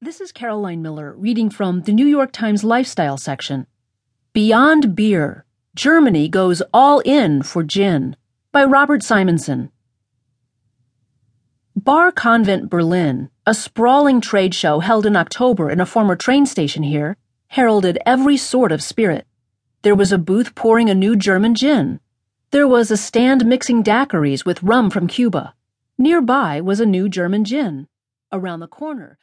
This is Caroline Miller reading from the New York Times Lifestyle section. Beyond Beer Germany Goes All In for Gin by Robert Simonson. Bar Convent Berlin, a sprawling trade show held in October in a former train station here, heralded every sort of spirit. There was a booth pouring a new German gin. There was a stand mixing daiquiris with rum from Cuba. Nearby was a new German gin. Around the corner,